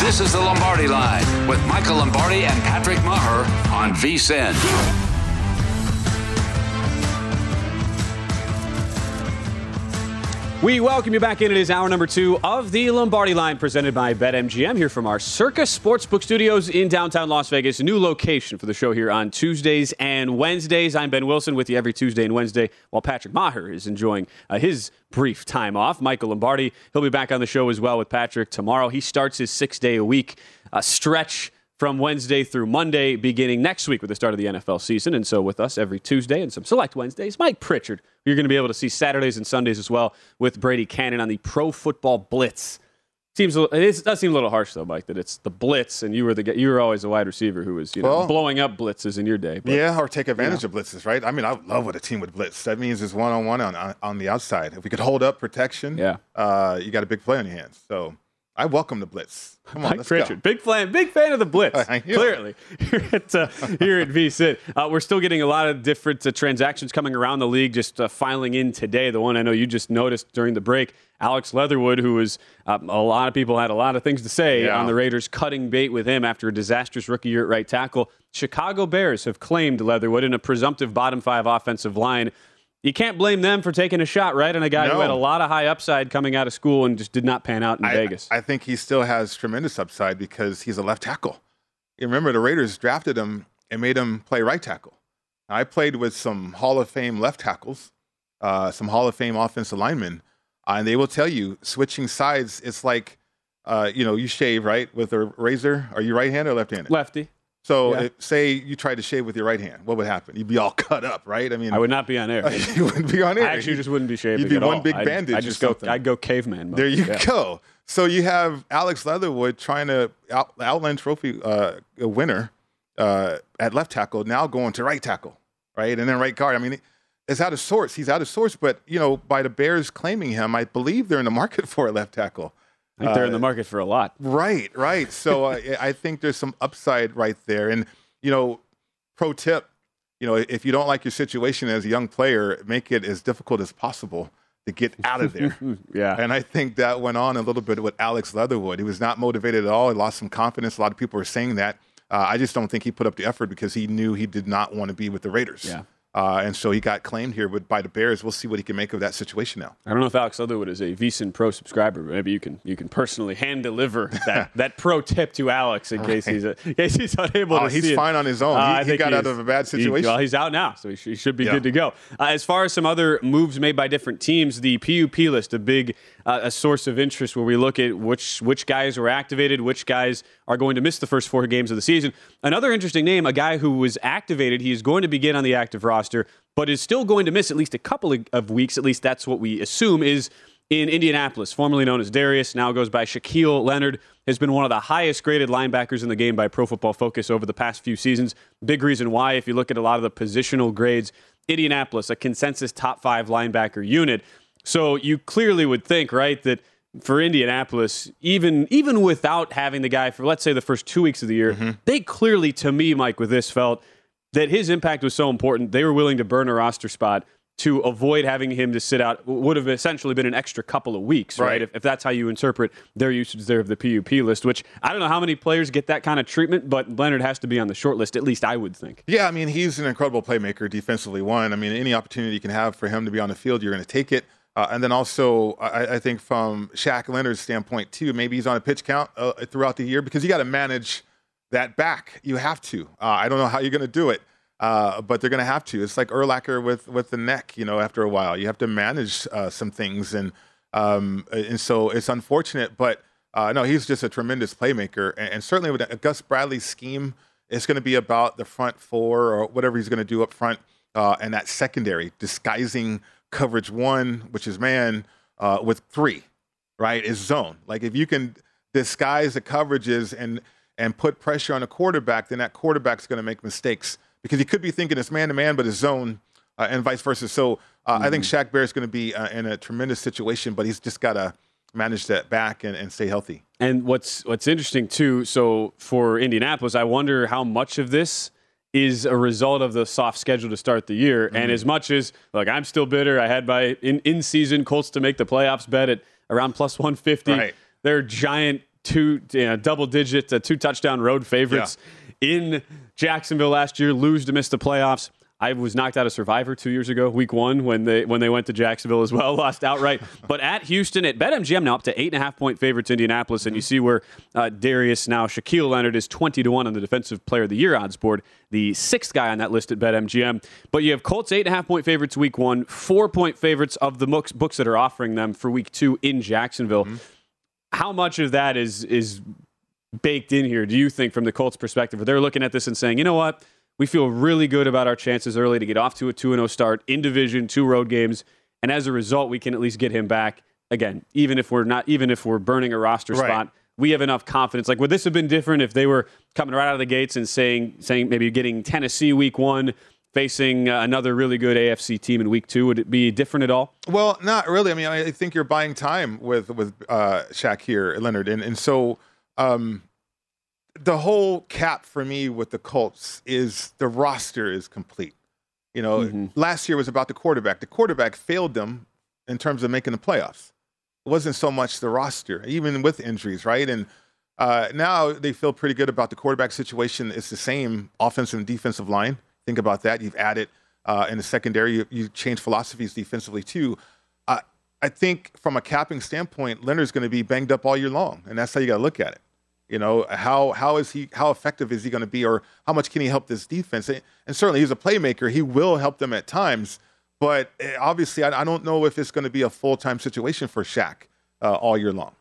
This is the Lombardi Line with Michael Lombardi and Patrick Maher on VSIN. We welcome you back in. It is hour number two of the Lombardi line presented by BetMGM here from our Circa Sportsbook Studios in downtown Las Vegas. New location for the show here on Tuesdays and Wednesdays. I'm Ben Wilson with you every Tuesday and Wednesday while Patrick Maher is enjoying uh, his brief time off. Michael Lombardi, he'll be back on the show as well with Patrick tomorrow. He starts his six day a week uh, stretch from Wednesday through Monday, beginning next week with the start of the NFL season. And so, with us every Tuesday and some select Wednesdays, Mike Pritchard. You're going to be able to see Saturdays and Sundays as well with Brady Kannon on the Pro Football Blitz. Seems it, is, does seem a little harsh though, Mike, that it's the blitz, and you were the you were always a wide receiver who was you know well, blowing up blitzes in your day. But, yeah, or take advantage of blitzes, right? I mean, I love what a team would blitz. That means it's one on one on on the outside. If we could hold up protection, yeah, uh, you got a big play on your hands. So I welcome the blitz. Come on, Mike Pritchard, big fan, big fan of the blitz. clearly, here at uh, here at VSIN, uh, we're still getting a lot of different uh, transactions coming around the league. Just uh, filing in today, the one I know you just noticed during the break, Alex Leatherwood, who was um, a lot of people had a lot of things to say yeah. on the Raiders cutting bait with him after a disastrous rookie year at right tackle. Chicago Bears have claimed Leatherwood in a presumptive bottom five offensive line you can't blame them for taking a shot, right, on a guy no. who had a lot of high upside coming out of school and just did not pan out in I, Vegas. I think he still has tremendous upside because he's a left tackle. You remember the Raiders drafted him and made him play right tackle. Now, I played with some Hall of Fame left tackles, uh, some Hall of Fame offensive linemen, uh, and they will tell you switching sides. It's like, uh, you know, you shave right with a razor. Are you right-handed or left-handed? Lefty. So, yeah. if, say you tried to shave with your right hand, what would happen? You'd be all cut up, right? I mean, I would not be on air. you wouldn't be on air. I actually just wouldn't be shaving. You'd be one all. big bandage. I just go. I'd go caveman. Mode. There you yeah. go. So you have Alex Leatherwood trying to out, Outland Trophy uh, winner uh, at left tackle, now going to right tackle, right, and then right guard. I mean, it's out of sorts. He's out of sorts, but you know, by the Bears claiming him, I believe they're in the market for a left tackle. I think they're in the uh, market for a lot. Right, right. So uh, I think there's some upside right there, and you know, pro tip, you know, if you don't like your situation as a young player, make it as difficult as possible to get out of there. yeah. And I think that went on a little bit with Alex Leatherwood. He was not motivated at all. He lost some confidence. A lot of people were saying that. Uh, I just don't think he put up the effort because he knew he did not want to be with the Raiders. Yeah. Uh, and so he got claimed here with, by the Bears. We'll see what he can make of that situation now. I don't know if Alex Leatherwood is a VSiN Pro subscriber, but maybe you can you can personally hand deliver that, that pro tip to Alex in case he's a, in case he's unable oh, to he's see fine it. on his own. Uh, he, he got out of a bad situation. He, well, he's out now, so he, sh- he should be Yeah. good to go. Uh, as far as some other moves made by different teams, the PUP list, a big uh, a source of interest where we look at which which guys were activated, which guys are going to miss the first four games of the season. Another interesting name, a guy who was activated, he is going to begin on the active roster, but is still going to miss at least a couple of, of weeks. At least that's what we assume is in Indianapolis, formerly known as Darius, now goes by Shaquille Leonard, has been one of the highest graded linebackers in the game by Pro Football Focus over the past few seasons. Big reason why, if you look at a lot of the positional grades, Indianapolis, a consensus top five linebacker unit. So you clearly would think, right, that for Indianapolis, even even without having the guy for let's say the first two weeks of the year, mm-hmm. they clearly, to me, Mike, with this felt that his impact was so important, they were willing to burn a roster spot to avoid having him to sit out would have essentially been an extra couple of weeks, right? Right. If, if that's how you interpret their usage there of the PUP list, which I don't know how many players get that kind of treatment, but Leonard has to be on the short list, at least I would think. Yeah, I mean, he's an incredible playmaker defensively. One, I mean, any opportunity you can have for him to be on the field, you're going to take it. Uh, and then also, I, I think from Shaq Leonard's standpoint too, maybe he's on a pitch count uh, throughout the year because you got to manage that back. You have to. Uh, I don't know how you're going to do it, uh, but they're going to have to. It's like Urlacher with with the neck. You know, after a while, you have to manage uh, some things, and um, and so it's unfortunate, but uh, no, he's just a tremendous playmaker, and, and certainly with Gus Bradley's scheme, it's going to be about the front four or whatever he's going to do up front, and that secondary disguising coverage one, which is man, uh, with three, right, is zone. Like if you can disguise the coverages and and put pressure on a quarterback, then that quarterback's going to make mistakes because he could be thinking it's man to man, but it's zone, uh, and vice versa. So uh, I think Shaq Bear is going to be uh, in a tremendous situation, but he's just got to manage that back and, and stay healthy. And what's what's interesting too, so for Indianapolis, I wonder how much of this is a result of the soft schedule to start the year. Mm-hmm. And as much as like I'm still bitter, I had my in, in season Colts to make the playoffs bet at around plus 150. Right. They're giant two you know, double digit uh, two touchdown road favorites in Jacksonville last year, lose to miss the playoffs. I was knocked out of Survivor two years ago, week one, when they when they went to Jacksonville as well, lost outright. but at Houston, at BetMGM now up to eight and a half point favorites Indianapolis, and you see where uh, Darius now Shaquille Leonard is twenty to one on the Defensive Player of the Year odds board, the sixth guy on that list at BetMGM. But you have Colts eight and a half point favorites week one, four point favorites of the books books that are offering them for week two in Jacksonville. How much of that is is baked in here, do you think, from the Colts' perspective? Where they're looking at this and saying, you know what? We feel really good about our chances early to get off to a 2 0 start in division, two road games. And as a result, we can at least get him back. Again, even if we're not, even if we're burning a roster Right. spot, we have enough confidence. Like, would this have been different if they were coming right out of the gates and saying, saying maybe getting Tennessee week one, facing uh, another really good AFC team in week two? Would it be different at all? Well, not really. I mean, I think you're buying time with with uh, Shaq here, Leonard, and and so um, the whole cap for me with the Colts is the roster is complete. You know, last year was about the quarterback. The quarterback failed them in terms of making the playoffs. It wasn't so much the roster, even with injuries, right? And uh, now they feel pretty good about the quarterback situation. It's the same offensive and defensive line. Think about that. You've added uh, in the secondary. You, you changed philosophies defensively too. Uh, I think from a capping standpoint, Leonard's going to be banged up all year long, and that's how you got to look at it. You know, how how is he? How effective is he going to be, or how much can he help this defense? And certainly, he's a playmaker. He will help them at times, but eh, obviously, I, I don't know if it's going to be a full time situation for Shaq uh, all year long.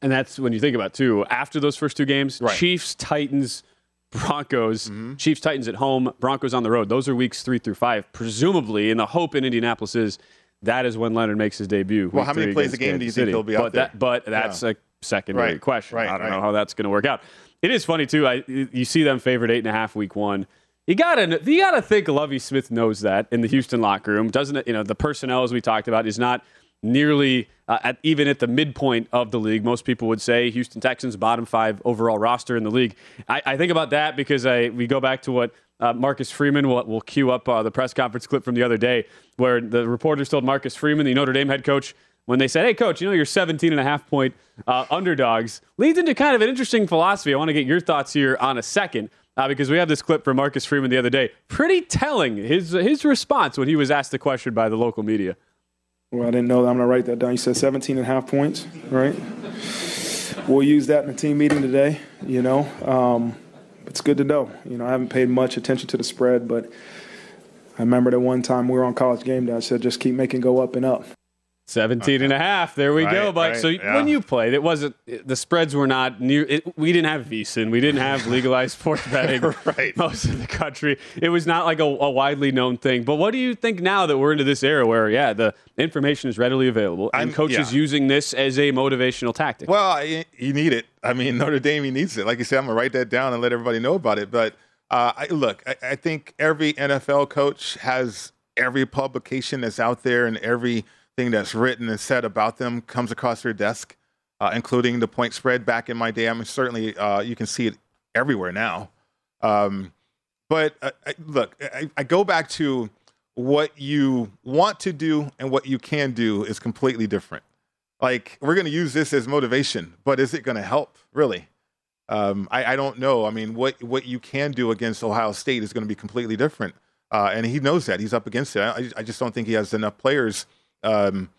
And that's when you think about too. After those first two games, Right. Chiefs, Titans, Broncos, Chiefs, Titans at home, Broncos on the road. Those are weeks three through five. Presumably, and the hope in Indianapolis is that is when Leonard makes his debut. Well, how many plays a game Kansas do you think City. he'll be out but there? That, but that's a secondary Right. question. Right, I don't right. know how that's going to work out. It is funny too. I you see them favored eight and a half week one. You gotta you gotta think Lovie Smith knows that in the Houston locker room, doesn't it? You know the personnel as we talked about is not nearly uh, at, even at the midpoint of the league. Most people would say Houston Texans bottom five overall roster in the league. I, I think about that because I we go back to what uh, Marcus Freeman will, will cue up uh, the press conference clip from the other day where the reporters told Marcus Freeman, the Notre Dame head coach, when they said, hey, coach, you know, you're 17 and a half point uh, underdogs, leads into kind of an interesting philosophy. I want to get your thoughts here on a second. uh, because we have this clip from Marcus Freeman the other day. Pretty telling his his response when he was asked the question by the local media. Well, I didn't know that. I'm going to write that down. You said 17 and a half points, right? We'll use that in the team meeting today, you know. Um, it's good to know. You know, I haven't paid much attention to the spread, but I remember that one time we were on college game day, I said just keep making go up and up. 17 and a half. There we Right, go, Mike. right, so yeah. when you played, it wasn't the spreads were not near. It, we didn't have VSiN. We didn't have legalized sports betting. Right. Most of the country, it was not like a, a widely known thing. But what do you think now that we're into this era where, yeah, the information is readily available and I'm- coaches yeah. using this as a motivational tactic? Well, I- you need it. I mean, Notre Dame, needs it. Like you said, I'm gonna write that down and let everybody know about it. But uh, I, look, I, I think every NFL coach has every publication that's out there and that's written and said about them comes across your desk, uh, including the point spread. Back in my day, I mean, certainly uh, you can see it everywhere now. Um, but uh, I, look, I, I go back to what you want to do and what you can do is completely different like we're going to use this as motivation, but is it going to help really? Um, I, I don't know. I mean, what what you can do against Ohio State is going to be completely different, uh, and he knows that. He's up against it. I, I just don't think he has enough players um,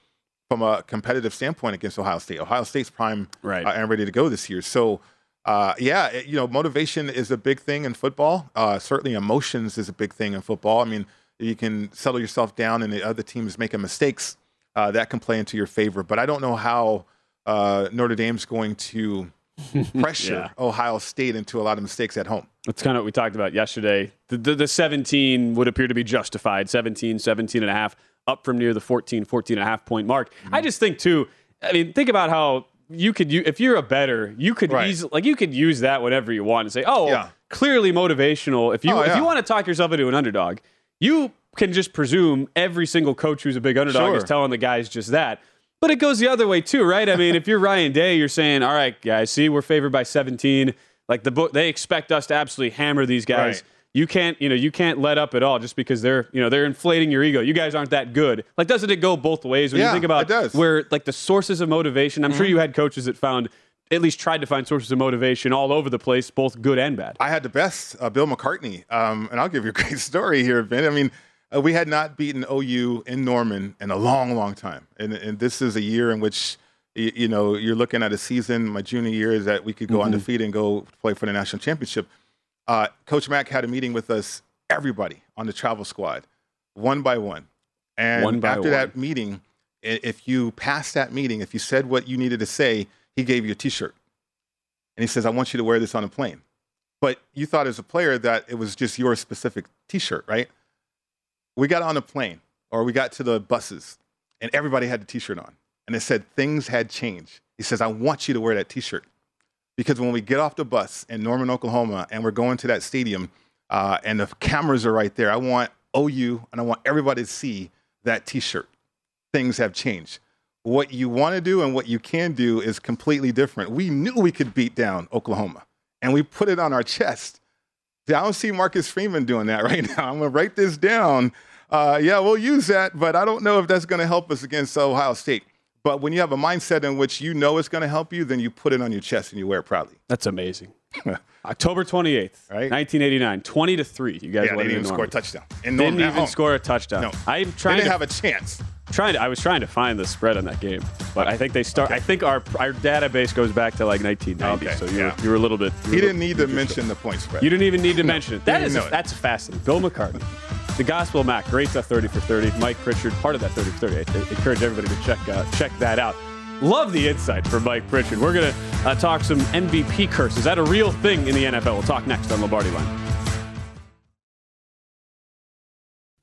from a competitive standpoint against Ohio State. Ohio State's prime Right. uh, and ready to go this year. So. Uh, yeah, it- you know, motivation is a big thing in football. Uh, certainly, emotions is a big thing in football. I mean, you can settle yourself down, and the other team is making mistakes. Uh, that can play into your favor. But I don't know how uh, Notre Dame's going to pressure Yeah. Ohio State into a lot of mistakes at home. That's kind of what we talked about yesterday. The, the, the 17 would appear to be justified. 17, 17 and a half, up from near the 14, 14 and a half point mark. Mm-hmm. I just think, too, I mean, think about how you could, you, if you're a better, you could Right. easily, like, you could use that whenever you want and say, oh, Yeah. clearly motivational. If you, Oh, if yeah. you want to talk yourself into an underdog, you can just presume every single coach who's a big underdog Sure. is telling the guys just that. But it goes the other way too, right? I mean, if you're Ryan Day, you're saying, "All right, guys, see, we're favored by 17. Like the book, they expect us to absolutely hammer these guys. Right. You can't, you know, you can't let up at all just because they're, you know, they're inflating your ego. You guys aren't that good. Like, doesn't it go both ways when you think about it does. Mm-hmm. where like the sources of motivation? I'm sure you had coaches that found at least tried to find sources of motivation all over the place, both good and bad. I had the best, uh, Bill McCartney, um, and I'll give you a great story here, Ben. I mean, uh, we had not beaten OU in Norman in a long, long time, and, and this is a year in which you, you know you're looking at a season. My junior year is that we could go undefeated and go play for the national championship. Uh, Coach Mac had a meeting with us, everybody on the travel squad, one by one, and One by after that meeting, if you passed that meeting, if you said what you needed to say, he gave you a T-shirt, and he says, "I want you to wear this on a plane." but you thought as a player that it was just your specific t-shirt, right? We got on a plane or we got to the buses and everybody had the t-shirt on and it said things had changed. He says, I want you to wear that t-shirt because when we get off the bus in Norman, Oklahoma and we're going to that stadium uh, and the cameras are right there, I want OU and I want everybody to see that t-shirt. Things have changed. What you want to do and what you can do is completely different. We knew we could beat down Oklahoma and we put it on our chest. I don't see Marcus Freeman doing that right now. I'm going to write this down. Uh, yeah, we'll use that, but I don't know if that's going to help us against Ohio State. But when you have a mindset in which you know it's going to help you, then you put it on your chest and you wear it proudly. That's amazing. October 28th, Right. 1989, 20 to 3. You guys Yeah, they didn't even score a touchdown. In Didn't even home. score a touchdown. No. I'm They trying didn't to have a chance. trying to, I was trying to find the spread on that game, but I think they start. I think our our database goes back to like 1990. Okay, so you yeah. were, you were a little bit. He didn't need to mention the point spread. You didn't even need to mention it. That is it. that's fascinating. Bill McCartney, the Gospel Mac, great at 30 for 30. Mike Pritchard, part of that 30 for 30. I encourage everybody to check uh, check that out. Love the insight from Mike Pritchard. We're gonna uh, talk some MVP curses. Is that a real thing in the NFL? We'll talk next on Lombardi Line.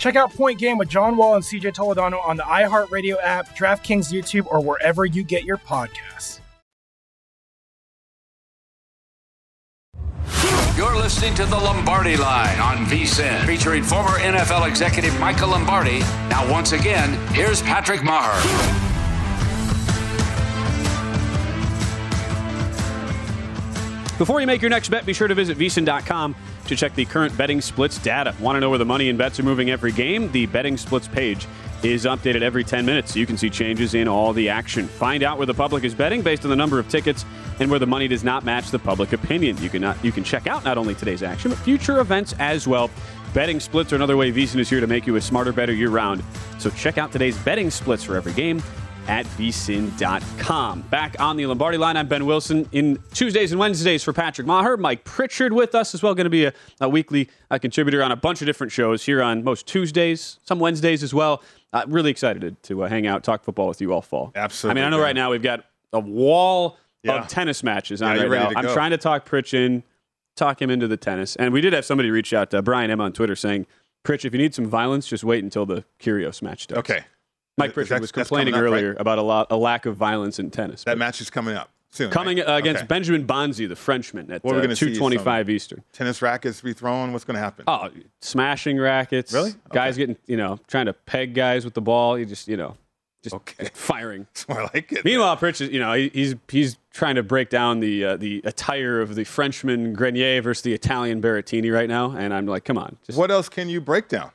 Check out Point Game with John Wall and CJ Toledano on the iHeartRadio app, DraftKings YouTube, or wherever you get your podcasts. You're listening to the Lombardi Line on VSIN, featuring former NFL executive Michael Lombardi. Now, once again, here's Patrick Maher. Before you make your next bet, be sure to visit VSIN.com to check the current betting splits data. Want to know where the money and bets are moving every game? The betting splits page is updated every 10 minutes so you can see changes in all the action. Find out where the public is betting based on the number of tickets and where the money does not match the public opinion. You can not, you can check out not only today's action but future events as well. Betting splits are another way VSIN is here to make you a smarter, better year round. So check out today's betting splits for every game at vsin.com. Back on the Lombardi line, I'm Ben Wilson. In Tuesdays and Wednesdays for Patrick Maher, Mike Pritchard with us as well, going to be a, a weekly uh, contributor on a bunch of different shows here on most Tuesdays, some Wednesdays as well. Uh, really excited to, to uh, hang out, talk football with you all fall. Absolutely, I mean, I know right now we've got a wall Yeah. of tennis matches on you're right now. I'm go. trying to talk Pritch in, talk him into the tennis. And we did have somebody reach out to Brian M on Twitter saying, Pritch, if you need some violence, just wait until the Kyrgios match starts. Okay. Mike Pritchard was complaining earlier about a lot, a lack of violence in tennis. That match is coming up soon. coming right? uh, against Okay. Benjamin Bonzi, the Frenchman, at What uh, gonna see, 225 some- Eastern. Tennis rackets be thrown. What's going to happen? Oh, smashing rackets. Really? Guys getting, you know, trying to peg guys with the ball. You just, you know, just Okay. firing. More like it. Meanwhile, Pritchard, you know, he, he's he's trying to break down the uh, the attire of the Frenchman Grenier versus the Italian Berrettini right now, and I'm like, come on, just What else can you break down?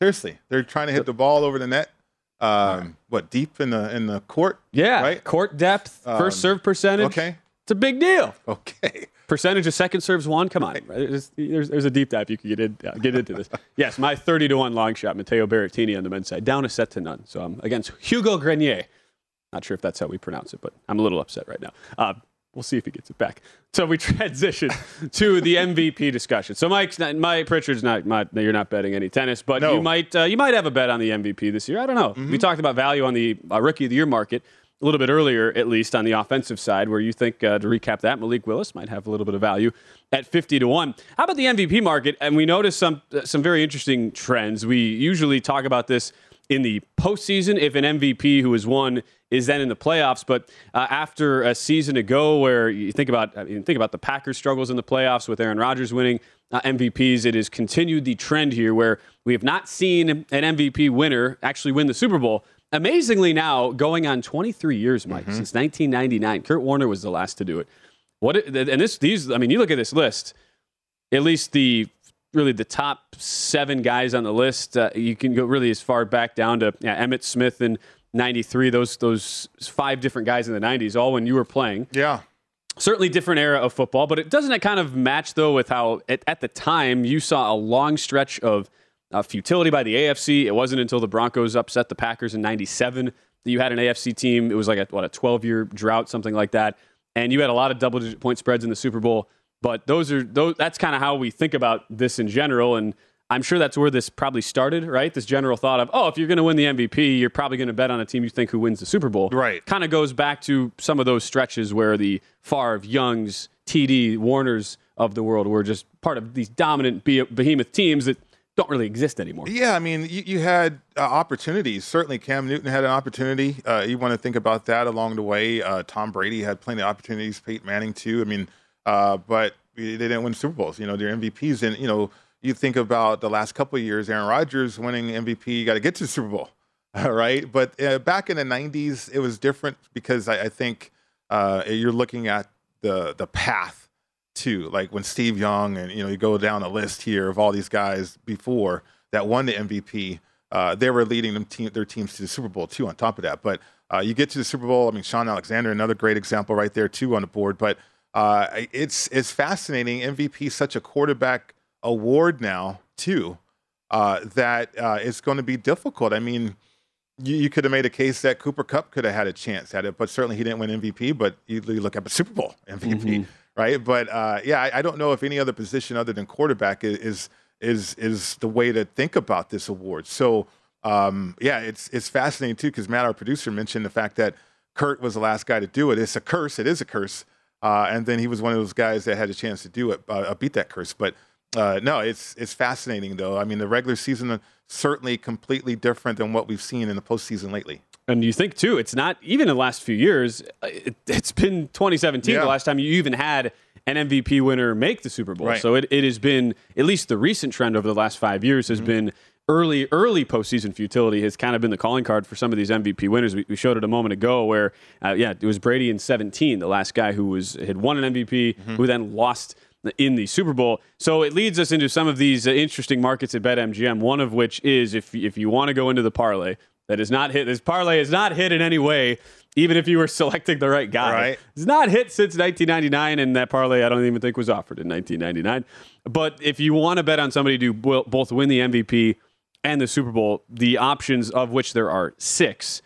Seriously, they're trying to hit the ball over the net. Um, what deep in the in the court? yeah, right. court depth, Um, first serve percentage. Okay, it's a big deal. okay. Percentage of second serves won. Come on, there's, there's, there's a deep dive you could get in, uh, get into this. yes, my 30 to one long shot, Matteo Berrettini on the men's side, down a set to none. So I'm against Hugo Grenier. Not sure if that's how we pronounce it, but I'm a little upset right now. Uh, we'll see if he gets it back. So we transition to the MVP discussion. So Mike's not, Mike Pritchard's not, not you're not betting any tennis, but No. you might uh, you might have a bet on the MVP this year. I don't know. We talked about value on the uh, rookie of the year market a little bit earlier, at least on the offensive side, where you think uh, to recap that Malik Willis might have a little bit of value at 50 to one. How about the MVP market? And we noticed some uh, some very interesting trends. We usually talk about this in the postseason if an MVP who has won is then in the playoffs. But uh, after a season ago, where you think about I mean, think about the Packers' struggles in the playoffs with Aaron Rodgers winning uh, MVPs, it has continued the trend here where we have not seen an MVP winner actually win the Super Bowl. Amazingly, now going on 23 years, Mike, since 1999, Kurt Warner was the last to do it. What and this these I mean, you look at this list. At least the really the top seven guys on the list. Uh, you can go really as far back down to yeah, Emmitt Smith in 93, those those five different guys in the 90s, all when you were playing. Yeah. Certainly different era of football, but it doesn't it kind of match though with how at, at the time you saw a long stretch of uh, futility by the AFC. It wasn't until the Broncos upset the Packers in '97 that you had an AFC team. It was like a, what a 12 year drought, something like that, and you had a lot of double digit point spreads in the Super Bowl. But those are those. That's kind of how we think about this in general, and I'm sure that's where this probably started, right? This general thought of, oh, if you're going to win the MVP, you're probably going to bet on a team you think who wins the Super Bowl. Right. Kind of goes back to some of those stretches where the Favre, Youngs, TD, Warners of the world were just part of these dominant behemoth teams that don't really exist anymore. Yeah, I mean, you, you had uh, opportunities. Certainly, Cam Newton had an opportunity. Uh, you want to think about that along the way. Uh, Tom Brady had plenty of opportunities. Peyton Manning too. I mean, uh, but they didn't win Super Bowls. You know, they're MVPs, and you know you think about the last couple of years, Aaron Rodgers winning MVP, you got to get to the Super Bowl, right? But uh, back in the '90s, it was different because I, I think uh, you're looking at the the path to like when Steve Young and you know you go down a list here of all these guys before that won the MVP. Uh, they were leading them their teams to the Super Bowl too. On top of that, but uh, you get to the Super Bowl. I mean, Shaun Alexander, another great example right there too on the board. But uh, it's it's fascinating. MVP is such a quarterback award now too uh, that uh, it's going to be difficult. I mean, you, you, could have made a case that Cooper Kupp could have had a chance at it, but certainly he didn't win MVP. But you, you look at the Super Bowl MVP, mm-hmm. right? But uh, yeah, I, I, don't know if any other position other than quarterback is is is the way to think about this award. So um, yeah, it's it's fascinating too because Matt, our producer, mentioned the fact that Kurt was the last guy to do it. It's a curse. It is a curse. Uh, and then he was one of those guys that had a chance to do it, uh, beat that curse. But uh, no, it's it's fascinating though. I mean, the regular season certainly completely different than what we've seen in the postseason lately. And you think too, it's not even in the last few years. It, has been 2017 yeah. the last time you even had an MVP winner make the Super Bowl. Right. So it, it has been at least the recent trend over the last five years has mm-hmm. been early early postseason futility has kind of been the calling card for some of these MVP winners. We, we showed it a moment ago where uh, yeah, it was Brady in 17, the last guy who was had won an MVP mm-hmm. who then lost in the Super Bowl. So it leads us into some of these uh, interesting markets at BetMGM. One of which is if if you want to go into the parlay that is not hit. This parlay is not hit in any way. Even if you were selecting the right guy, right. it's not hit since 1999, and that parlay I don't even think was offered in 1999. But if you want to bet on somebody to both win the MVP and the Super Bowl, the options of which there are six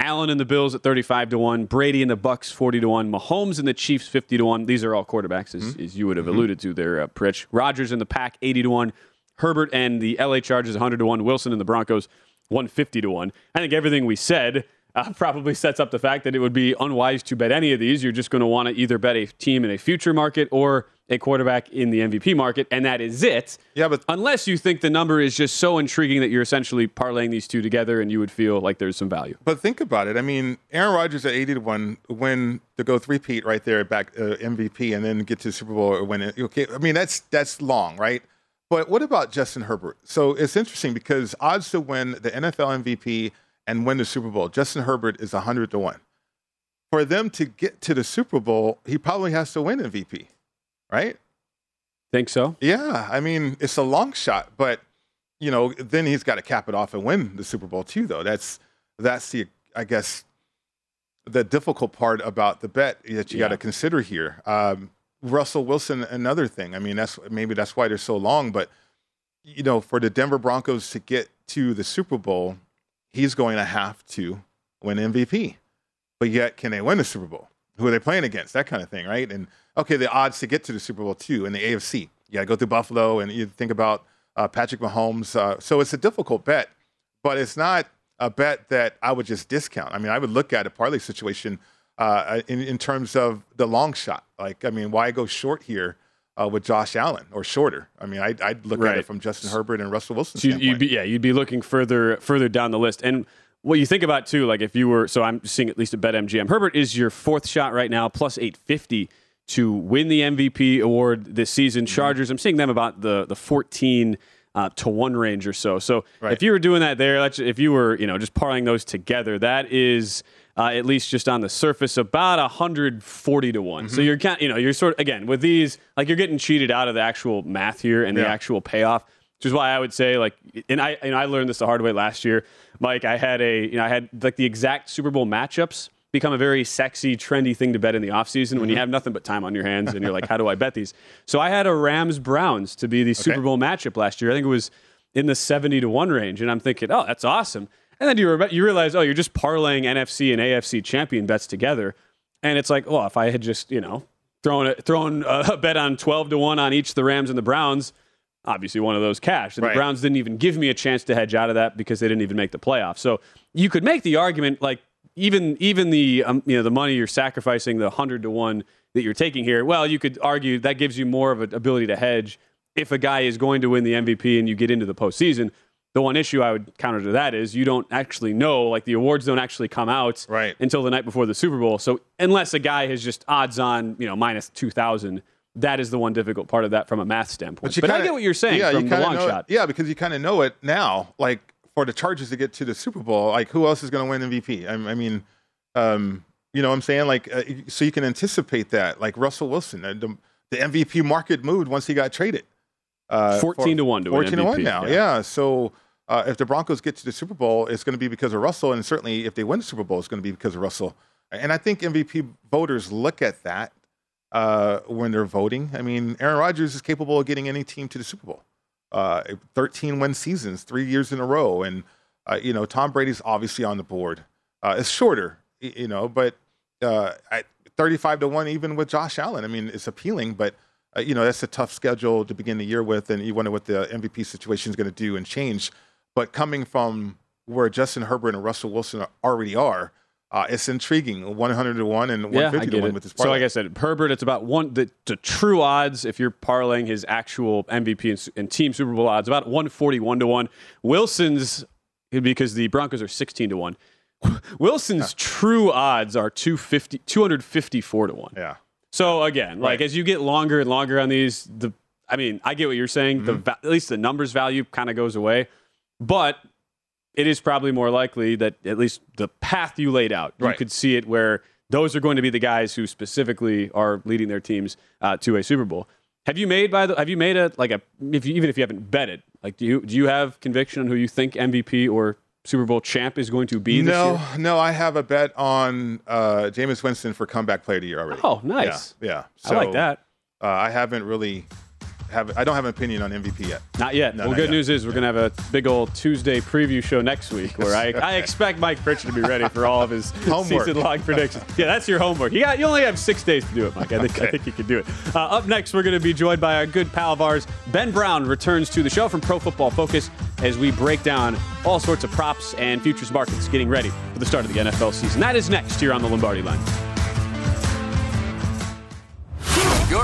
Allen and the Bills at 35 to 1, Brady and the Bucs 40 to 1, Mahomes and the Chiefs 50 to 1. These are all quarterbacks, as, mm-hmm. as you would have mm-hmm. alluded to there, uh, Pritch. Rodgers and the Pack 80 to 1, Herbert and the LA Chargers 100 to 1, Wilson and the Broncos 150 to 1. I think everything we said uh, probably sets up the fact that it would be unwise to bet any of these. You're just going to want to either bet a team in a future market or a quarterback in the MVP market, and that is it. Yeah, but unless you think the number is just so intriguing that you're essentially parlaying these two together, and you would feel like there's some value. But think about it. I mean, Aaron Rodgers at 80 to one win to go three peat right there back uh, MVP, and then get to the Super Bowl or win it. Okay, I mean that's that's long, right? But what about Justin Herbert? So it's interesting because odds to win the NFL MVP and win the Super Bowl, Justin Herbert is 100 to one. For them to get to the Super Bowl, he probably has to win MVP right? Think so? Yeah. I mean, it's a long shot, but you know, then he's got to cap it off and win the Super Bowl too. Though that's that's the I guess the difficult part about the bet that you yeah. got to consider here. Um, Russell Wilson, another thing. I mean, that's maybe that's why they're so long. But you know, for the Denver Broncos to get to the Super Bowl, he's going to have to win MVP. But yet, can they win the Super Bowl? Who are they playing against? That kind of thing, right? And okay, the odds to get to the Super Bowl too in the AFC. You got to go through Buffalo, and you think about uh, Patrick Mahomes. Uh, so it's a difficult bet, but it's not a bet that I would just discount. I mean, I would look at a parlay situation uh, in, in terms of the long shot. Like, I mean, why go short here? Uh, with Josh Allen or shorter. I mean, I'd, I'd look right. at it from Justin Herbert and Russell Wilson. So you'd be, yeah, you'd be looking further further down the list. And what you think about too, like if you were, so I'm seeing at least a bet MGM. Herbert is your fourth shot right now, plus 850 to win the MVP award this season. Mm-hmm. Chargers, I'm seeing them about the the 14 uh, to one range or so. So right. if you were doing that there, if you were you know just parlaying those together, that is. Uh, at least just on the surface, about 140 to one. Mm-hmm. So you're kind, you know you're sort of again with these like you're getting cheated out of the actual math here and yeah. the actual payoff. which is why I would say like, and I and I learned this the hard way last year, Mike. I had a you know I had like the exact Super Bowl matchups become a very sexy, trendy thing to bet in the offseason when Mm-hmm. you have nothing but time on your hands and you're like, how do I bet these? So I had a Rams Browns to be the Super Bowl matchup last year. I think it was in the 70 to 1 range. And I'm thinking, oh, that's awesome. And then you, re- you realize, oh, you're just parlaying NFC and AFC champion bets together. And it's like, well, if I had just, you know, thrown a, thrown a bet on 12 to 1 on each of the Rams and the Browns, obviously one of those cashed. And Right. the Browns didn't even give me a chance to hedge out of that because they didn't even make the playoffs. So you could make the argument like even even the um, you know the money you're sacrificing the 100 to 1 that you're taking here. Well, you could argue that gives you more of an ability to hedge if a guy is going to win the MVP and you get into the postseason. The one issue I would counter to that is you don't actually know, like the awards don't actually come out Right. until the night before the Super Bowl. So unless a guy has just odds on, you know, minus 2,000, that is the one difficult part of that from a math standpoint. But, I kinda- get what you're saying yeah, from you the long know it- shot. yeah, because you kind of know it now. Like for the Chargers to get to the Super Bowl, like who else is going to win MVP? I, I mean, um, you know what I'm saying? Like, uh, so you can anticipate that. Like Russell Wilson, uh, the, the MVP market moved once he got traded. Uh, 14 to 1 to win 14 to 1 MVP, now. yeah. Yeah. So uh, if the Broncos get to the Super Bowl, it's going to be because of Russell. And certainly if they win the Super Bowl, it's going to be because of Russell. And I think MVP voters look at that uh, when they're voting. I mean, Aaron Rodgers is capable of getting any team to the Super Bowl. Uh, 13 win seasons, three years in a row. And, uh, you know, Tom Brady's obviously on the board. Uh, it's shorter, you know, but uh, at 35 to 1, even with Josh Allen, I mean, it's appealing, but, you know, that's a tough schedule to begin the year with. And you wonder what the MVP situation is going to do and change. But coming from where Justin Herbert and Russell Wilson already are, uh, it's intriguing. 100 to 1 and Yeah, 150 I to 1 it. with this So, like I said, Herbert, it's about one the, the true odds if you're parlaying his actual MVP and, and team Super Bowl odds about 141 to one. Wilson's because the Broncos are 16 to one. Wilson's true odds are 250, 254 to one. Yeah. So again, like as you get longer and longer on these, the I mean, I get what you're saying. The Mm-hmm. va- at least the numbers value kind of goes away, but it is probably more likely that at least the path you laid out, you Right. could see it where those are going to be the guys who specifically are leading their teams uh, to a Super Bowl. Have you made by the? Have you made a like a if you, even if you haven't bet it, like do you do you have conviction on who you think MVP or Super Bowl champ is going to be this no, year? no, I have a bet on uh, Jameis Winston for comeback player of the year already. Oh, nice. Yeah, yeah. I like that. Uh, I haven't really have. I don't have an opinion on MVP yet. Not yet. No, well, not good yet. news is we're going to have a big old Tuesday preview show next week where I, I expect Mike Pritchard to be ready for all of his season long predictions. Yeah, that's your homework. You got you only have six days to do it, Mike. I think I think you can do it. Uh, up next, we're going to be joined by our good pal of ours, Ben Brown, returns to the show from Pro Football Focus as we break down all sorts of props and futures markets getting ready for the start of the NFL season. That is next here on the Lombardi Line.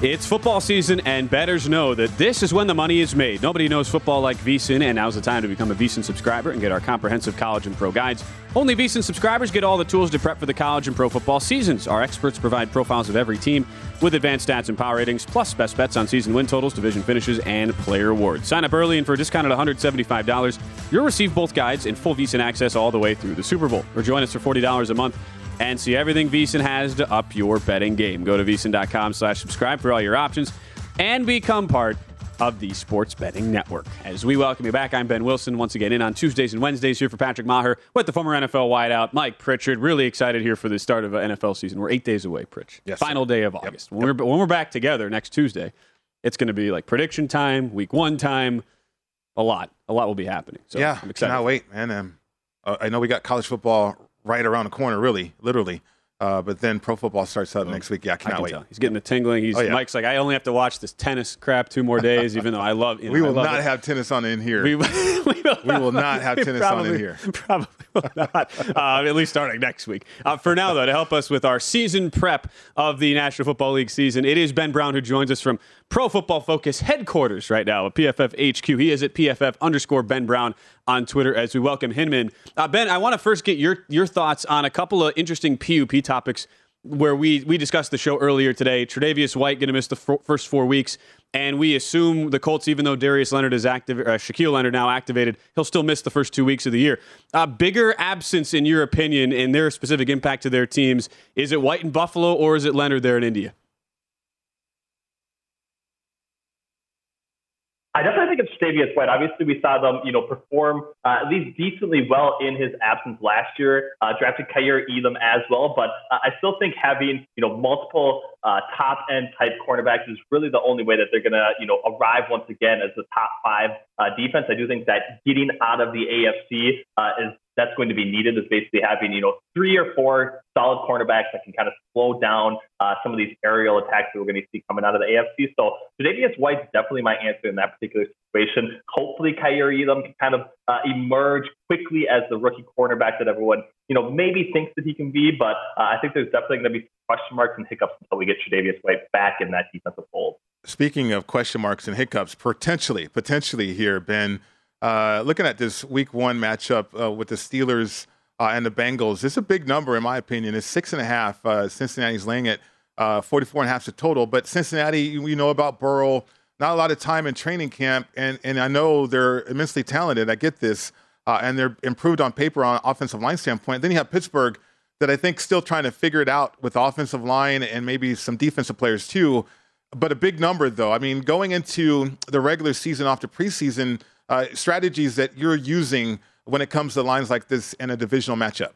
It's football season, and bettors know that this is when the money is made. Nobody knows football like VSIN, and now's the time to become a VSIN subscriber and get our comprehensive college and pro guides. Only VSIN subscribers get all the tools to prep for the college and pro football seasons. Our experts provide profiles of every team with advanced stats and power ratings, plus best bets on season win totals, division finishes, and player awards. Sign up early, and for a discount discounted $175, you'll receive both guides and full VSIN access all the way through the Super Bowl. Or join us for $40 a month and see everything VSIN has to up your betting game. Go to VSIN.com slash subscribe for all your options and become part of the Sports Betting Network. As we welcome you back, I'm Ben Wilson, once again in on Tuesdays and Wednesdays here for Patrick Maher with the former NFL wideout, Mike Pritchard. Really excited here for the start of NFL season. We're eight days away, Pritch. Yes, Final day of August. When, we're, when we're back together next Tuesday, it's going to be like prediction time, week one time. A lot. A lot will be happening. So yeah, I'm excited. cannot wait, man. Um, uh, I know we got college football right around the corner, really, literally. Uh, but then pro football starts up next week. Yeah, I I cannot can wait. tell. He's getting the tingling. He's Oh, yeah. Mike's like, I only have to watch this tennis crap two more days, even though I love. You know, We will love not it. have tennis on in here. We, we will, We will not have tennis on in here. Probably will not. Uh, at least starting next week. Uh, for now, though, to help us with our season prep of the National Football League season, it is Ben Brown who joins us from Pro Football Focus headquarters right now at PFF HQ. He is at PFF underscore Ben Brown on Twitter as we welcome him in. Uh, ben, I want to first get your your thoughts on a couple of interesting PUP topics where we we discussed the show earlier today. Tre'Davious White going to miss the f- first four weeks, and we assume the Colts, even though Darius Leonard is active, uh, Shaquille Leonard now activated, he'll still miss the first two weeks of the year. A bigger absence, in your opinion, in their specific impact to their teams, is it White in Buffalo or is it Leonard there in India? I definitely think it's Tre'Davious White. Obviously, we saw them, you know, perform uh, at least decently well in his absence last year. Uh, drafted Kaiir Elam as well, but uh, I still think having, you know, multiple uh, top end type cornerbacks is really the only way that they're going to, you know, arrive once again as the top five uh, defense. I do think that getting out of the AFC uh, is that's going to be needed is basically having, you know, three or four solid cornerbacks that can kind of slow down uh, some of these aerial attacks that we're going to see coming out of the AFC. So Tre'Davious White's definitely my answer in that particular situation. Hopefully Kaiir Elam can kind of uh, emerge quickly as the rookie cornerback that everyone, you know, maybe thinks that he can be, but uh, I think there's definitely going to be question marks and hiccups until we get Tre'Davious White back in that defensive fold. Speaking of question marks and hiccups, potentially, potentially here, Ben, uh, looking at this week one matchup uh, with the Steelers uh, and the Bengals, it's a big number in my opinion. It's six and a half. Uh, Cincinnati's laying it uh, 44 and a half to total. But Cincinnati, we know about Burrow, not a lot of time in training camp, and and I know they're immensely talented. I get this, uh, and they're improved on paper on offensive line standpoint. Then you have Pittsburgh, that I think still trying to figure it out with offensive line and maybe some defensive players too. But a big number though. I mean, going into the regular season to preseason uh, strategies that you're using when it comes to lines like this in a divisional matchup?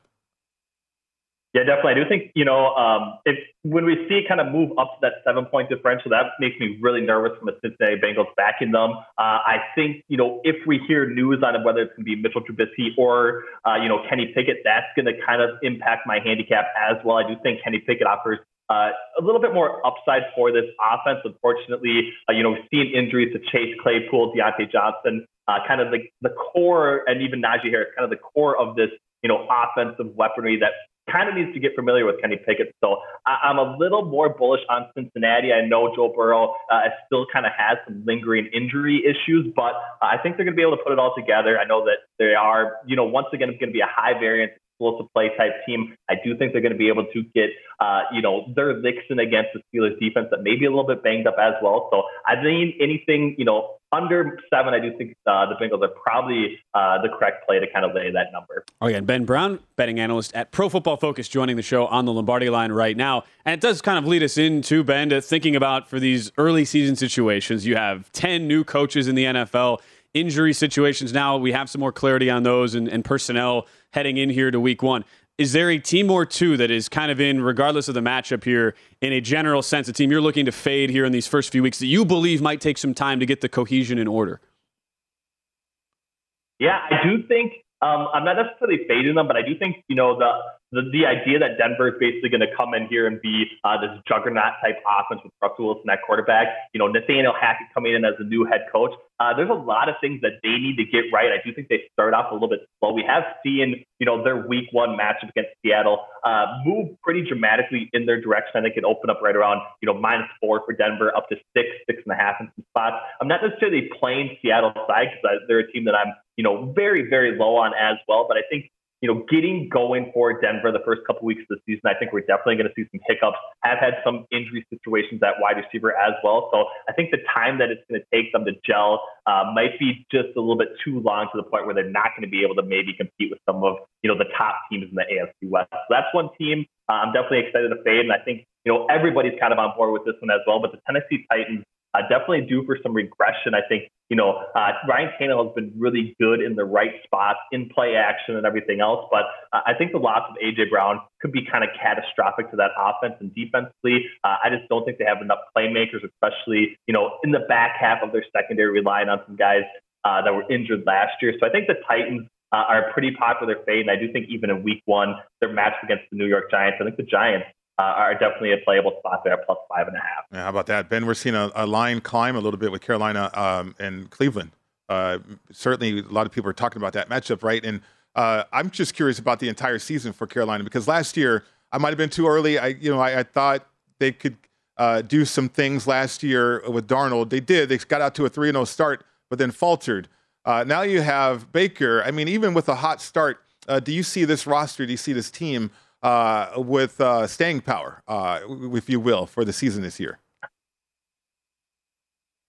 Yeah, definitely. I do think, you know, um, if when we see kind of move up to that seven point differential, that makes me really nervous from a Cincinnati Bengals backing them. Uh, I think, you know, if we hear news on whether it's going to be Mitchell Trubisky or, uh, you know, Kenny Pickett, that's going to kind of impact my handicap as well. I do think Kenny Pickett offers uh, a little bit more upside for this offense. Unfortunately, uh, you know, we've seen injuries to Chase Claypool, Diontae Johnson, uh, kind of the, the core, and even Najee Harris, kind of the core of this, you know, offensive weaponry that kind of needs to get familiar with Kenny Pickett. So I, am a little more bullish on Cincinnati. I know Joe Burrow uh, still kind of has some lingering injury issues, but uh, I think they're going to be able to put it all together. I know that they are, you know, once again, it's going to be a high variance explosive play type team. I do think they're going to be able to get, uh, you know, their licks in against the Steelers defense that may be a little bit banged up as well. So I think anything, you know, under seven, I do think uh, the Bengals are probably uh, the correct play to kind of lay that number. Oh, yeah. And Ben Brown, betting analyst at Pro Football Focus, joining the show on the Lombardi line right now. And it does kind of lead us into, Ben, to thinking about for these early season situations. You have 10 new coaches in the NFL injury situations now. We have some more clarity on those and, and personnel heading in here to week one. Is there a team or two that is kind of in, regardless of the matchup here, in a general sense, a team you're looking to fade here in these first few weeks that you believe might take some time to get the cohesion in order? Yeah, I do think um, I'm not necessarily fading them, but I do think you know the the, the idea that Denver is basically going to come in here and be uh, this juggernaut type offense with Russell Wilson at quarterback. You know, Nathaniel Hackett coming in as a new head coach. Uh, there's a lot of things that they need to get right. I do think they start off a little bit slow. We have seen, you know, their week one matchup against Seattle uh, move pretty dramatically in their direction. I think it opened up right around, you know, minus four for Denver, up to six, six and a half in some spots. I'm not necessarily playing Seattle side because they're a team that I'm, you know, very, very low on as well. But I think you know, getting going for Denver the first couple weeks of the season, I think we're definitely going to see some hiccups. Have had some injury situations at wide receiver as well. So I think the time that it's going to take them to gel uh, might be just a little bit too long to the point where they're not going to be able to maybe compete with some of, you know, the top teams in the AFC West. So that's one team uh, I'm definitely excited to fade. And I think, you know, everybody's kind of on board with this one as well. But the Tennessee Titans, uh, definitely due for some regression. I think, you know, uh, Ryan Tannehill has been really good in the right spots in play action and everything else. But uh, I think the loss of A.J. Brown could be kind of catastrophic to that offense and defensively. Uh, I just don't think they have enough playmakers, especially, you know, in the back half of their secondary, relying on some guys uh, that were injured last year. So I think the Titans uh, are a pretty popular fade. And I do think even in week one, their match against the New York Giants, I think the Giants uh, are definitely a playable spot there, plus five and a half. Yeah, how about that, Ben? We're seeing a, a line climb a little bit with Carolina um, and Cleveland. Uh, certainly, a lot of people are talking about that matchup, right? And uh, I'm just curious about the entire season for Carolina because last year I might have been too early. I, you know, I, I thought they could uh, do some things last year with Darnold. They did. They got out to a three and zero oh start, but then faltered. Uh, now you have Baker. I mean, even with a hot start, uh, do you see this roster? Do you see this team? Uh, with uh, staying power, uh, if you will, for the season this year?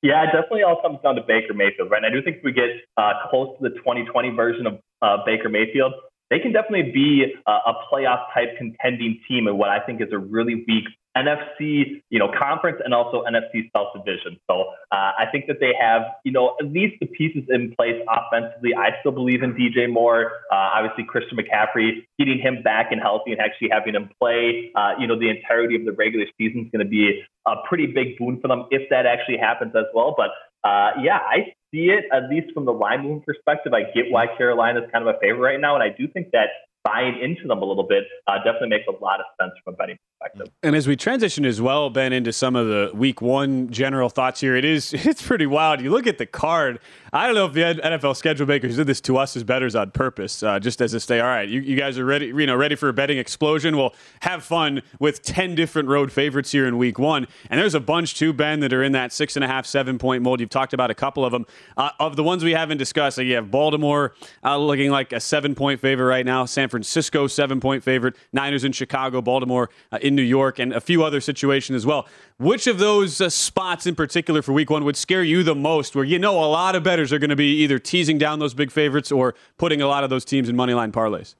Yeah, it definitely all comes down to Baker Mayfield, right? And I do think if we get uh, close to the 2020 version of uh, Baker Mayfield, they can definitely be a, a playoff type contending team in what I think is a really weak NFC, you know, conference and also NFC South division. So uh, I think that they have, you know, at least the pieces in place offensively. I still believe in DJ Moore. Uh, obviously, Christian McCaffrey, getting him back and healthy and actually having him play, uh, you know, the entirety of the regular season is going to be a pretty big boon for them if that actually happens as well. But uh, yeah, I see it at least from the line movement perspective. I get why Carolina is kind of a favorite right now, and I do think that buying into them a little bit uh, definitely makes a lot of sense from a betting perspective. And as we transition as well, Ben, into some of the week one general thoughts here, it is it's pretty wild. You look at the card. I don't know if the NFL schedule makers did this to us as bettors on purpose, uh, just as a stay. All right, you, you guys are ready, you know, ready for a betting explosion. Well, have fun with ten different road favorites here in week one, and there's a bunch too, Ben, that are in that six and a half, seven point mold. You've talked about a couple of them. Uh, of the ones we haven't discussed, you have Baltimore uh, looking like a seven point favorite right now. San Francisco seven point favorite. Niners in Chicago, Baltimore uh, in New York, and a few other situations as well. Which of those uh, spots in particular for week one would scare you the most, where you know a lot of bettors are going to be either teasing down those big favorites or putting a lot of those teams in moneyline parlays?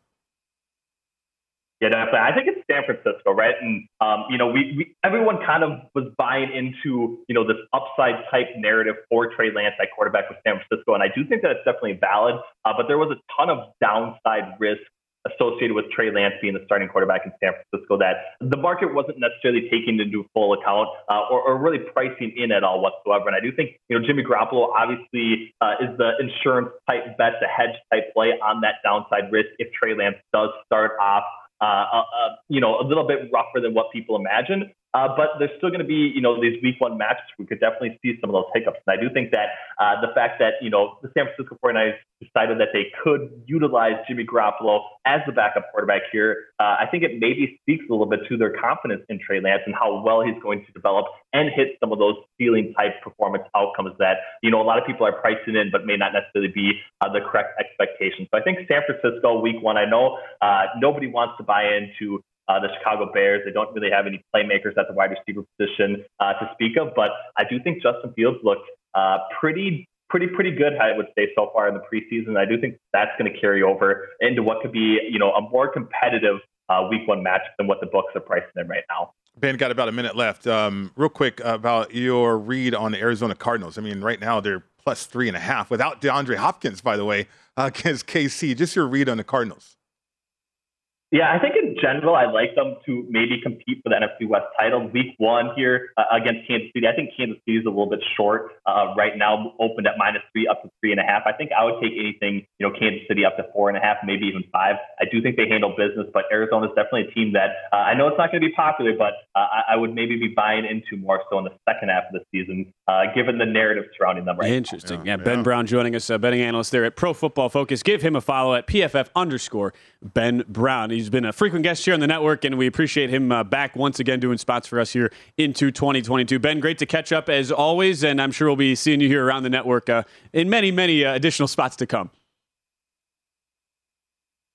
Yeah, definitely. I think it's San Francisco, right? And um, you know, we, we everyone kind of was buying into you know this upside type narrative for Trey Lance at quarterback with San Francisco, and I do think that it's definitely valid. Uh, but there was a ton of downside risk associated with Trey Lance being the starting quarterback in San Francisco that the market wasn't necessarily taking into full account uh, or, or, really pricing in at all whatsoever. And I do think, you know, Jimmy Garoppolo obviously uh, is the insurance type bet, the hedge type play on that downside risk if Trey Lance does start off uh, uh, uh, you know, a little bit rougher than what people imagine. Uh, but there's still going to be, you know, these week one matches. We could definitely see some of those hiccups. And I do think that uh, the fact that, you know, the San Francisco 49ers decided that they could utilize Jimmy Garoppolo as the backup quarterback here, uh, I think it maybe speaks a little bit to their confidence in Trey Lance and how well he's going to develop and hit some of those ceiling type performance outcomes that, you know, a lot of people are pricing in, but may not necessarily be uh, the correct expectations. So I think San Francisco week one, I know uh, nobody wants to buy into uh, the Chicago Bears. They don't really have any playmakers at the wide receiver position uh, to speak of, but I do think Justin Fields looked uh, pretty, pretty, pretty good. I would say so far in the preseason. I do think that's going to carry over into what could be, you know, a more competitive uh, Week One match than what the books are pricing in right now. Ben, got about a minute left. Um, real quick about your read on the Arizona Cardinals. I mean, right now they're plus three and a half without DeAndre Hopkins, by the way, uh, against KC. Just your read on the Cardinals. Yeah, I think in general, I'd like them to maybe compete for the NFC West title. Week one here uh, against Kansas City. I think Kansas City is a little bit short uh, right now, opened at minus three up to three and a half. I think I would take anything, you know, Kansas City up to four and a half, maybe even five. I do think they handle business, but Arizona is definitely a team that uh, I know it's not going to be popular, but uh, I, I, would maybe be buying into more so in the second half of the season, uh, given the narrative surrounding them right Interesting. Now. Yeah, yeah, Ben Brown joining us, a betting analyst there at Pro Football Focus. Give him a follow at PFF underscore Ben Brown. He's been a frequent guest here on the network, and we appreciate him uh, back once again doing spots for us here into 2022. Ben, great to catch up as always, and I'm sure we'll be seeing you here around the network uh, in many, many uh, additional spots to come.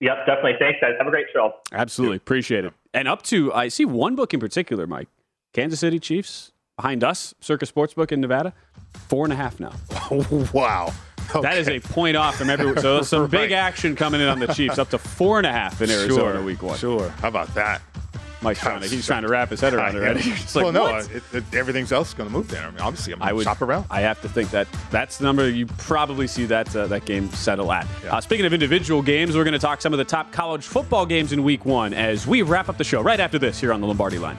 Yep, definitely. Thanks, guys. Have a great show. Absolutely. Appreciate it. And up to, I see one book in particular, Mike Kansas City Chiefs behind us, Circa Sportsbook in Nevada, four and a half now. wow. Okay. That is a point off from everyone. So some right. big action coming in on the Chiefs, up to four and a half in Arizona sure, week one. Sure. How about that? Mike's trying to, he's trying to wrap his head around it already. It's like, well, no, it, it, everything's else is going to move there. I mean, obviously, I'm going to shop around. I have to think that that's the number you probably see that uh, that game settle at. Yeah. Uh, speaking of individual games, we're going to talk some of the top college football games in Week One as we wrap up the show right after this here on the Lombardi Line.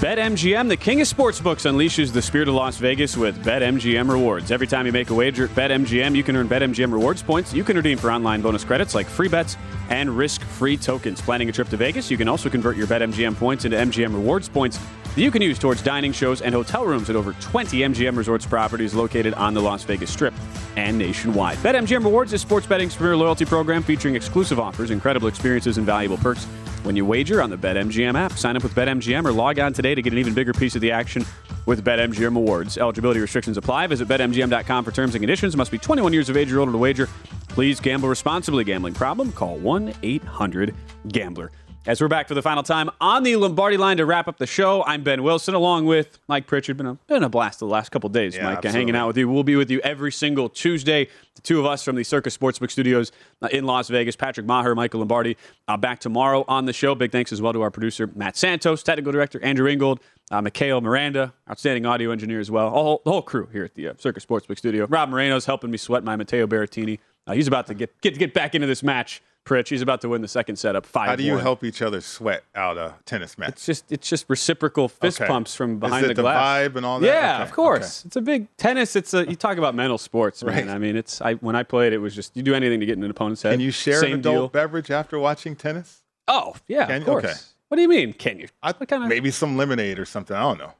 BetMGM, the king of sportsbooks, unleashes the spirit of Las Vegas with BetMGM rewards. Every time you make a wager at BetMGM, you can earn BetMGM rewards points. You can redeem for online bonus credits like free bets and risk-free tokens. Planning a trip to Vegas, you can also convert your BetMGM points into MGM rewards points that you can use towards dining shows and hotel rooms at over 20 MGM Resorts properties located on the Las Vegas Strip and nationwide. BetMGM Rewards is sports betting's premier loyalty program featuring exclusive offers, incredible experiences, and valuable perks when you wager on the BetMGM app. Sign up with BetMGM or log on today to get an even bigger piece of the action with BetMGM Awards. Eligibility restrictions apply. Visit BetMGM.com for terms and conditions. Must be 21 years of age or older to wager. Please gamble responsibly. Gambling problem? Call 1 800 Gambler. As we're back for the final time on the Lombardi line to wrap up the show, I'm Ben Wilson along with Mike Pritchard. Been a, been a blast the last couple days, Yeah, Mike, uh, absolutely. hanging out with you. We'll be with you every single Tuesday. The two of us from the Circa Sportsbook Studios uh, in Las Vegas. Patrick Maher, Michael Lombardi, uh, back tomorrow on the show. Big thanks as well to our producer Matt Santos, technical director Andrew Ingold, uh, Mikhail Miranda, outstanding audio engineer as well. All, the whole crew here at the uh, Circa Sportsbook Studio. Rob Moreno's helping me sweat my Matteo Berrettini. Uh, he's about to get, get get back into this match. Pritch, he's about to win the second setup. Five. How do you help each other sweat out a tennis match? It's just it's just reciprocal fist Okay. pumps from Is behind it the the glass. vibe and all that? Yeah, Okay, of course. It's a big tennis. It's a you talk about mental sports, man. Right. I mean, it's I when I played, it was just you do anything to get in an opponent's head. Can you share Same an adult deal. beverage after watching tennis? Oh yeah, Can of you? course. Okay. What do you mean? Can you? I, kinda- Maybe some lemonade or something. I don't know.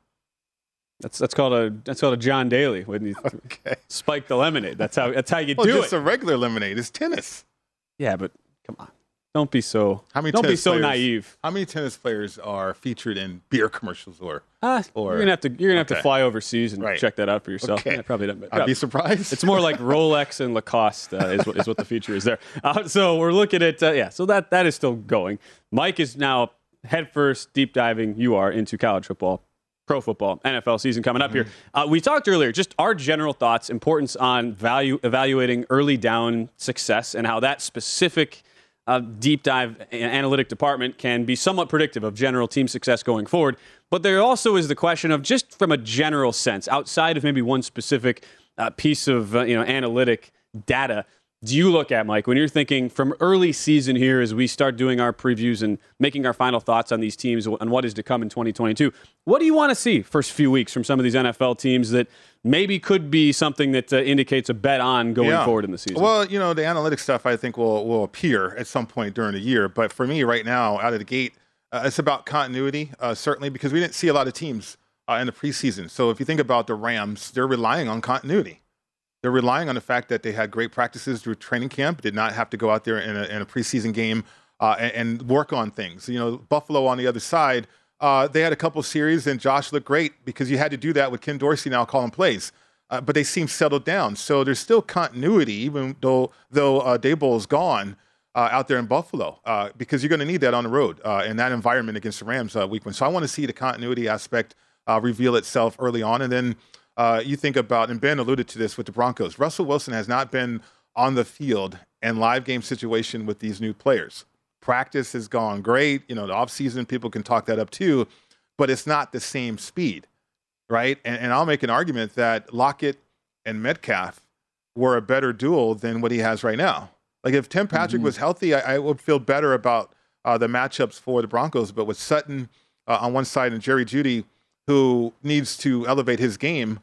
That's that's called a that's called a John Daly when you spike the lemonade. That's how that's how you Well, do just it. Just a regular lemonade is tennis. yeah, but come on, don't be so How many don't be so players- naive. How many tennis players are featured in beer commercials or? Ah, or you're gonna have to you're gonna have to fly overseas and Right. check that out for yourself. Okay. Yeah, probably not. I'd be surprised. It's more like Rolex and Lacoste uh, is, what, is what the feature is there. Uh, so we're looking at uh, yeah. So that that is still going. Mike is now headfirst deep diving. You are into college football. Pro football, NFL season coming up here. Uh, we talked earlier, just our general thoughts, importance on value evaluating early down success, and how that specific uh, deep dive analytic department can be somewhat predictive of general team success going forward. But there also is the question of just from a general sense, outside of maybe one specific uh, piece of uh, you know analytic data, do you look at, Mike, when you're thinking from early season here as we start doing our previews and making our final thoughts on these teams and what is to come in 2022? What do you want to see first few weeks from some of these NFL teams that maybe could be something that uh, indicates a bet on going Yeah. forward in the season? Well, you know, the analytics stuff I think will will appear at some point during the year. But for me, right now, out of the gate, uh, it's about continuity, uh, certainly because we didn't see a lot of teams uh, in the preseason. So if you think about the Rams, they're relying on continuity. They're relying on the fact that they had great practices through training camp, did not have to go out there in a, in a preseason game uh, and, and work on things. You know, Buffalo on the other side, uh, they had a couple series and Josh looked great because you had to do that with Ken Dorsey now calling plays. Uh, but they seem settled down. So there's still continuity, even though though uh, Daboll is gone uh, out there in Buffalo, uh, because you're going to need that on the road uh, in that environment against the Rams week one. So I want to see the continuity aspect reveal itself early on, and then uh, you think about, and Ben alluded to this with the Broncos. Russell Wilson has not been on the field and live game situation with these new players. Practice has gone great. You know, the offseason, people can talk that up too, but it's not the same speed, right? And, and I'll make an argument that Lockett and Metcalf were a better duel than what he has right now. Like if Tim Patrick was healthy, I, I would feel better about uh, the matchups for the Broncos. But with Sutton uh, on one side and Jerry Jeudy, who needs to elevate his game,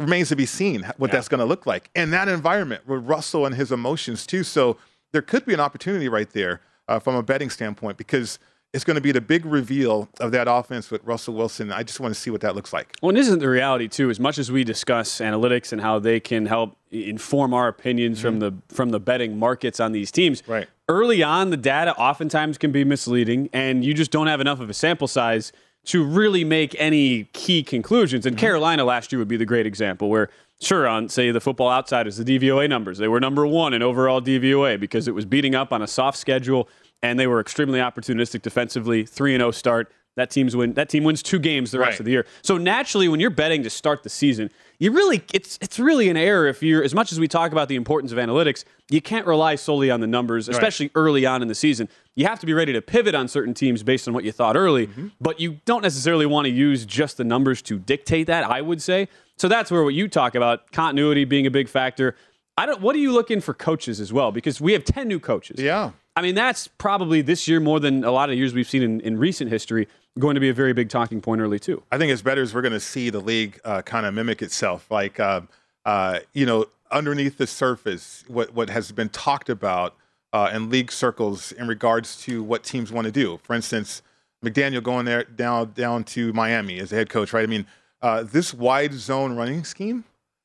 remains to be seen what that's going to look like. And that environment with Russell and his emotions too. So there could be an opportunity right there uh, from a betting standpoint because it's going to be the big reveal of that offense with Russell Wilson. I just want to see what that looks like. Well, and isn't the reality too? As much as we discuss analytics and how they can help inform our opinions from the from the betting markets on these teams, Mm-hmm. right? Early on, the data oftentimes can be misleading, and you just don't have enough of a sample size to really make any key conclusions. Mm-hmm. And Carolina last year would be the great example where. Sure, on say the Football Outsiders, the DVOA numbers, they were number one in overall DVOA because it was beating up on a soft schedule, and they were extremely opportunistic defensively. Three and zero start. That team's win. That team wins two games the rest Right. of the year. So naturally, when you're betting to start the season, you really it's it's really an error if you're as much as we talk about the importance of analytics, you can't rely solely on the numbers, Right. especially early on in the season. You have to be ready to pivot on certain teams based on what you thought early, Mm-hmm. but you don't necessarily want to use just the numbers to dictate that. I would say so. That's where what you talk about continuity being a big factor. I don't. What are you looking for coaches as well? Because we have ten new coaches. Yeah. I mean, that's probably this year more than a lot of years we've seen in, in recent history going to be a very big talking point early too. I think as bettors, we're going to see the league uh, kind of mimic itself. Like, uh, uh, you know, underneath the surface, what, what has been talked about uh, in league circles in regards to what teams want to do. For instance, McDaniel going there down down to Miami as a head coach, right? I mean, uh, this wide zone running scheme,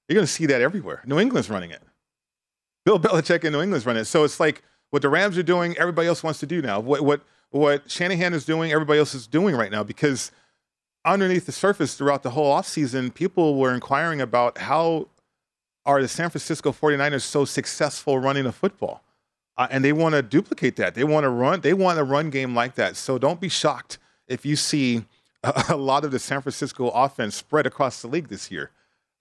you're going to see that everywhere. New England's running it. Bill Belichick in New England's running it. So it's like what the Rams are doing, everybody else wants to do now. What what what Shanahan is doing, everybody else is doing right now because underneath the surface throughout the whole offseason, people were inquiring about how are the San Francisco 49ers so successful running the football? Uh, and they want to duplicate that. They want to run. They want a run game like that. So don't be shocked if you see a, a lot of the San Francisco offense spread across the league this year,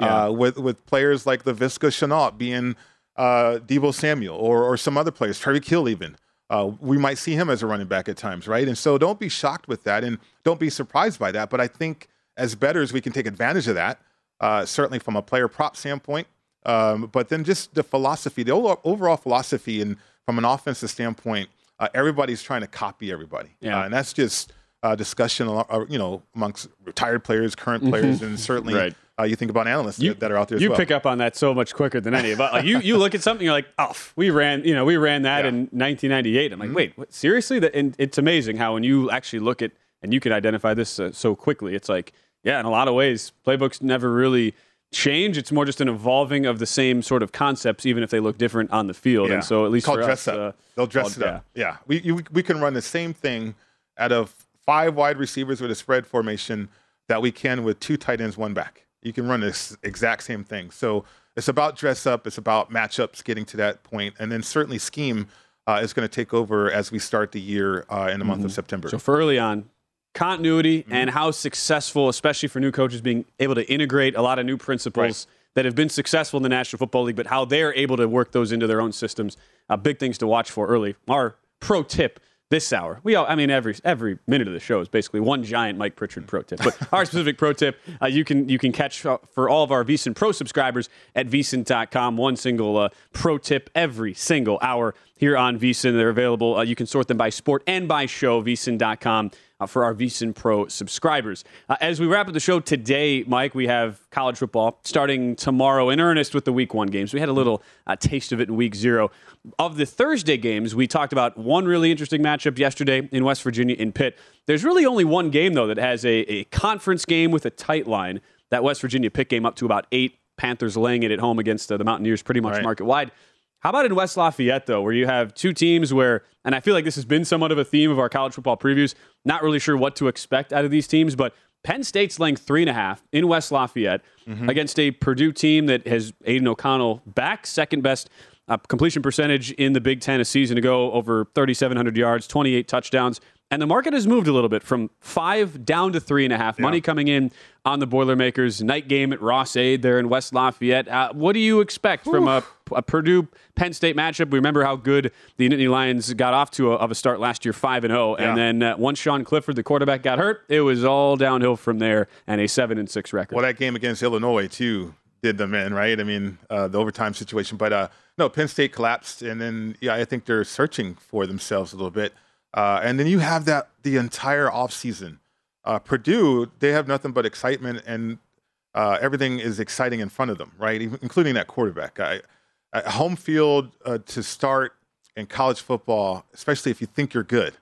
Yeah. uh, with with players like Laviska Shenault being uh, Deebo Samuel or or some other players, Tyreek Hill even. Uh, we might see him as a running back at times, right? And so don't be shocked with that, and don't be surprised by that. But I think as bettors, we can take advantage of that, uh, certainly from a player prop standpoint. Um, but then just the philosophy, the overall, philosophy, and from an offensive standpoint, uh, everybody's trying to copy everybody, Yeah. uh, and that's just uh, discussion, uh, you know, amongst retired players, current players, and certainly Right. Uh, you think about analysts that, that are out there. as You well. pick up on that so much quicker than any of us. Like you, you look at something, you're like, oh, we ran, you know, we ran that in 1998. I'm Mm-hmm. like, wait, what, seriously? That and it's amazing how when you actually look at and you can identify this uh, so quickly. It's like, yeah, in a lot of ways, playbooks never really change. It's more just an evolving of the same sort of concepts, even if they look different on the field. Yeah. And so, at least called for dress us, up. uh, They'll dress called- it up. Yeah, we you, we can run the same thing out of five wide receivers with a spread formation that we can with two tight ends, one back. You can run this exact same thing. So it's about dress up. It's about matchups, getting to that point, and then certainly scheme uh, is going to take over as we start the year uh, in the month of September. Mm-hmm. So for early on, continuity Mm-hmm. and how successful, especially for new coaches, being able to integrate a lot of new principles that have been successful in the National Football League, but how they're able to work those into their own systems. Uh, big things to watch for early. Our pro tip this hour. We, all, I mean, every every minute of the show is basically one giant Mike Pritchard pro tip. But our specific pro tip, uh, you can you can catch uh, for all of our VSiN Pro subscribers at VSiN.com. One single uh, pro tip every single hour here on VSiN. They're available. Uh, you can sort them by sport and by show. Uh, for our VSiN Pro subscribers. Uh, as we wrap up the show today, Mike, we have college football starting tomorrow in earnest with the Week One games. We had a little uh, taste of it in Week Zero. Of the Thursday games, we talked about one really interesting matchup yesterday in West Virginia in Pitt. There's really only one game though that has a, a conference game with a tight line. That West Virginia Pitt game up to about eight. Panthers laying it at home against uh, the Mountaineers, pretty much Right. market wide. How about in West Lafayette, though, where you have two teams where, and I feel like this has been somewhat of a theme of our college football previews, not really sure what to expect out of these teams, but Penn State's laying three and a half in West Lafayette Mm-hmm. against a Purdue team that has Aidan O'Connell back, second best uh, completion percentage in the Big Ten a season ago, over 3,700 yards, 28 touchdowns. And the market has moved a little bit from five down to three and a half. Money coming in on the Boilermakers. Night game at Ross-Ade there in West Lafayette. Uh, what do you expect from a, a Purdue Penn State matchup? We remember how good the Nittany Lions got off to a, of a start last year, five and zero, Yeah. and then uh, once Sean Clifford, the quarterback, got hurt, it was all downhill from there, and a seven and six record. Well, that game against Illinois too did them in, right? I mean, uh, the overtime situation. But uh, no, Penn State collapsed, and then yeah, I think they're searching for themselves a little bit. Uh, and then you have that the entire offseason. Uh, Purdue, they have nothing but excitement, and uh, everything is exciting in front of them, right? Even- Including that quarterback. I, I, home field uh, to start in college football, especially if you think you're good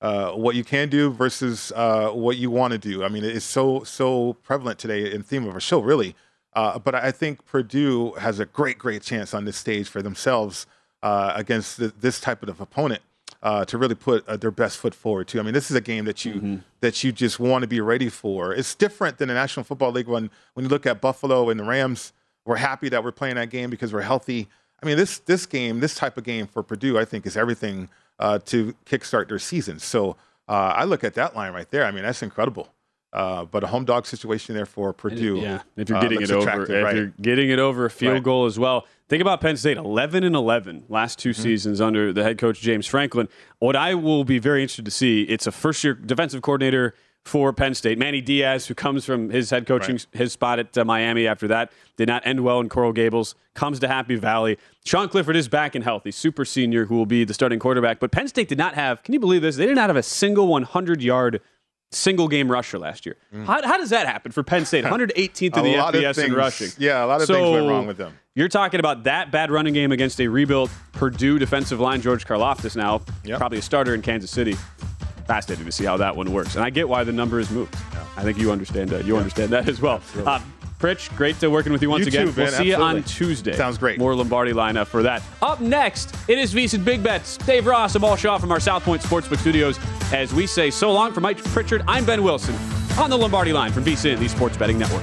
uh, what you can do versus uh, what you want to do. I mean, it's so so prevalent today in theme of our show, really. Uh, but I think Purdue has a great, great chance on this stage for themselves against th- this type of opponent uh, to really put uh, their best foot forward. Too. I mean, this is a game that you that you just want to be ready for. It's different than the National Football League when when you look at Buffalo and the Rams. We're happy that we're playing that game because we're healthy. I mean, this this game, this type of game for Purdue, I think is everything uh, to kickstart their season. So uh, I look at that line right there. I mean, that's incredible. Uh, but a home dog situation there for Purdue. Yeah, if you're uh, getting looks it over, if right. you're getting it over a field Right. goal as well. Think about Penn State, 11 and 11 last 2 seasons under the head coach James Franklin. What I will be very interested to see, it's a first-year defensive coordinator for Penn State, Manny Diaz, who comes from his head coaching his spot at uh, Miami. After that, did not end well in Coral Gables. Comes to Happy Valley. Sean Clifford is back and healthy, super senior, who will be the starting quarterback. But Penn State did not have. Can you believe this? They did not have a single 100-yard single game rusher last year. How, how does that happen for Penn State? 118th in Mm. The FBS in rushing. yeah, a lot of so things went wrong with them. You're talking about that bad running game against a rebuilt Purdue defensive line, George Karlaftis now, probably a starter in Kansas City. Fascinating to see how that one works, and I get why the number is moved. I think you understand that. You understand that as well. Uh, Pritch, great to working with you once You again. too, we'll see you on Tuesday. Sounds great. More Lombardi lineup for that. Up next, it is VSiN Big Bets. Dave Ross, Amal Shaw from our South Point Sportsbook studios. As we say so long for Mike Pritchard, I'm Ben Wilson on the Lombardi line from VSiN, the Sports Betting Network.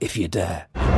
if you dare.